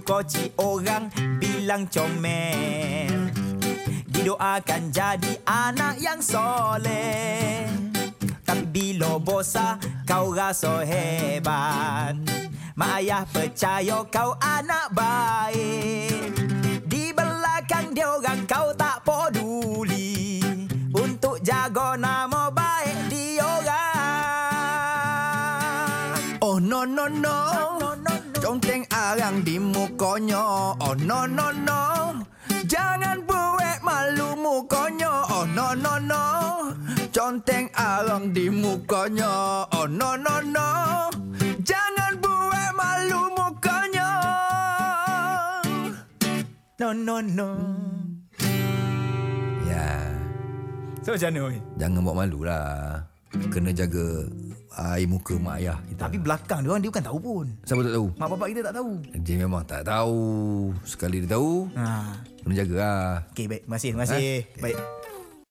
koci orang bilang comel. Didoakan jadi anak yang soleh. Tapi bila bosa kau rasa hebat. Mak ayah percaya kau anak baik. Di belakang dia orang kau tak peduli. Untuk jaga nama baik dia orang. Oh no no no. Conteng arang di mukanya Oh no no no. Jangan buat malu mukanya Oh no no no. Conteng arang di mukanya Oh no no no. Jangan buat malu mukanya No no no. Ya. So macam mana? Jangan buat malu lah. Kena jaga air muka mak ayah kita. Tapi belakang dia orang dia bukan tahu pun. Siapa tak tahu? Mak bapak kita tak tahu. Dia memang tak tahu. Sekali dia tahu Ha. Kena jaga lah Okay baik. Terima kasih Terima kasih. Baik